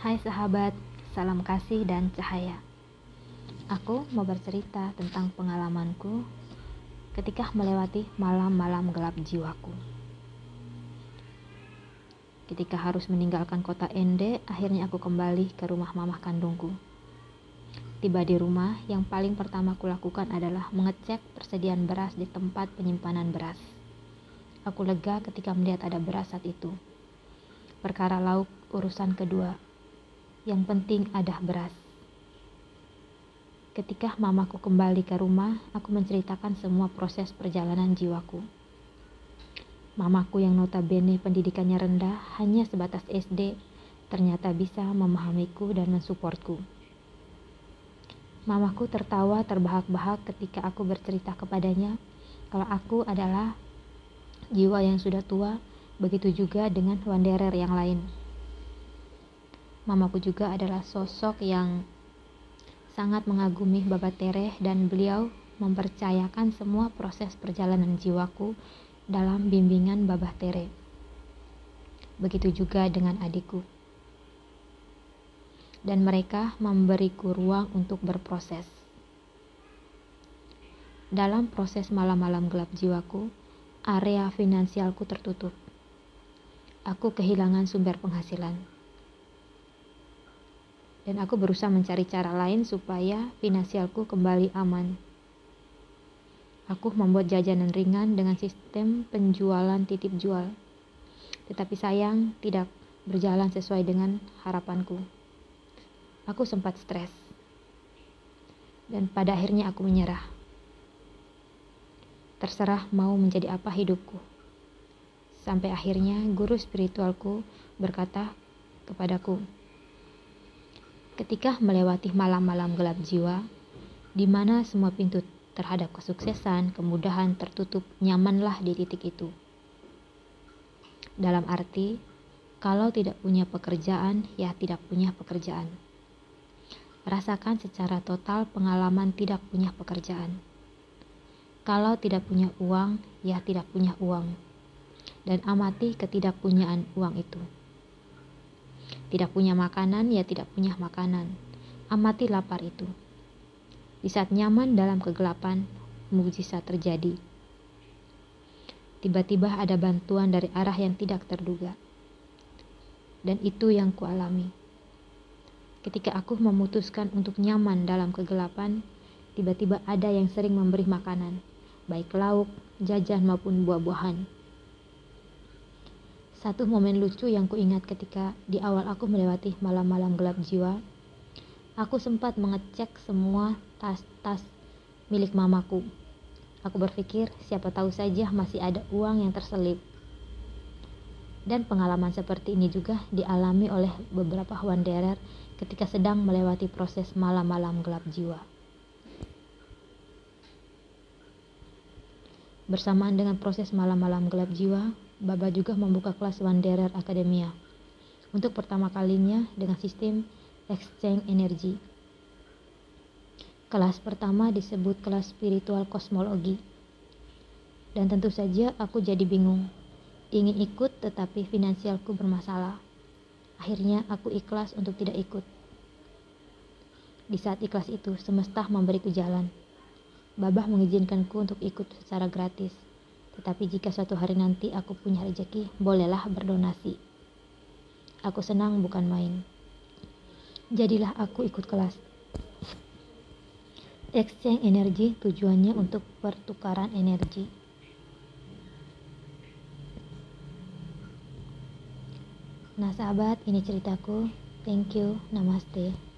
Hai sahabat, salam kasih dan cahaya. Aku mau bercerita tentang pengalamanku ketika melewati malam-malam gelap jiwaku. Ketika harus meninggalkan kota Ende, akhirnya aku kembali ke rumah mamah kandungku. Tiba di rumah, yang paling pertama kulakukan adalah mengecek persediaan beras di tempat penyimpanan beras. Aku lega ketika melihat ada beras saat itu. Perkara lauk urusan kedua, yang penting ada beras. Ketika mamaku kembali ke rumah, aku menceritakan semua proses perjalanan jiwaku. Mamaku yang notabene pendidikannya rendah, hanya sebatas SD, ternyata bisa memahamiku dan mensupportku. Mamaku tertawa terbahak-bahak ketika aku bercerita kepadanya kalau aku adalah jiwa yang sudah tua, begitu juga dengan wanderer yang lain mamaku juga adalah sosok yang sangat mengagumi Bapak Tereh dan beliau mempercayakan semua proses perjalanan jiwaku dalam bimbingan Babah Tere. Begitu juga dengan adikku. Dan mereka memberiku ruang untuk berproses. Dalam proses malam-malam gelap jiwaku, area finansialku tertutup. Aku kehilangan sumber penghasilan dan aku berusaha mencari cara lain supaya finansialku kembali aman. Aku membuat jajanan ringan dengan sistem penjualan titip jual. Tetapi sayang tidak berjalan sesuai dengan harapanku. Aku sempat stres. Dan pada akhirnya aku menyerah. Terserah mau menjadi apa hidupku. Sampai akhirnya guru spiritualku berkata kepadaku, Ketika melewati malam-malam gelap jiwa, di mana semua pintu terhadap kesuksesan, kemudahan tertutup, nyamanlah di titik itu. Dalam arti, kalau tidak punya pekerjaan, ya tidak punya pekerjaan. Rasakan secara total pengalaman tidak punya pekerjaan. Kalau tidak punya uang, ya tidak punya uang. Dan amati ketidakpunyaan uang itu. Tidak punya makanan, ya tidak punya makanan. Amati lapar itu. Di saat nyaman dalam kegelapan, mujizat terjadi. Tiba-tiba ada bantuan dari arah yang tidak terduga. Dan itu yang kualami. Ketika aku memutuskan untuk nyaman dalam kegelapan, tiba-tiba ada yang sering memberi makanan, baik lauk, jajan maupun buah-buahan satu momen lucu yang kuingat ketika di awal aku melewati malam-malam gelap jiwa, aku sempat mengecek semua tas-tas milik mamaku. Aku berpikir siapa tahu saja masih ada uang yang terselip. Dan pengalaman seperti ini juga dialami oleh beberapa wanderer ketika sedang melewati proses malam-malam gelap jiwa. Bersamaan dengan proses malam-malam gelap jiwa, Baba juga membuka kelas Wanderer Academia untuk pertama kalinya dengan sistem exchange energi. Kelas pertama disebut kelas spiritual kosmologi. Dan tentu saja aku jadi bingung. Ingin ikut tetapi finansialku bermasalah. Akhirnya aku ikhlas untuk tidak ikut. Di saat ikhlas itu, semesta memberiku jalan. Babah mengizinkanku untuk ikut secara gratis tetapi jika suatu hari nanti aku punya rezeki, bolehlah berdonasi. Aku senang bukan main. Jadilah aku ikut kelas. Exchange energi tujuannya untuk pertukaran energi. Nah sahabat, ini ceritaku. Thank you, namaste.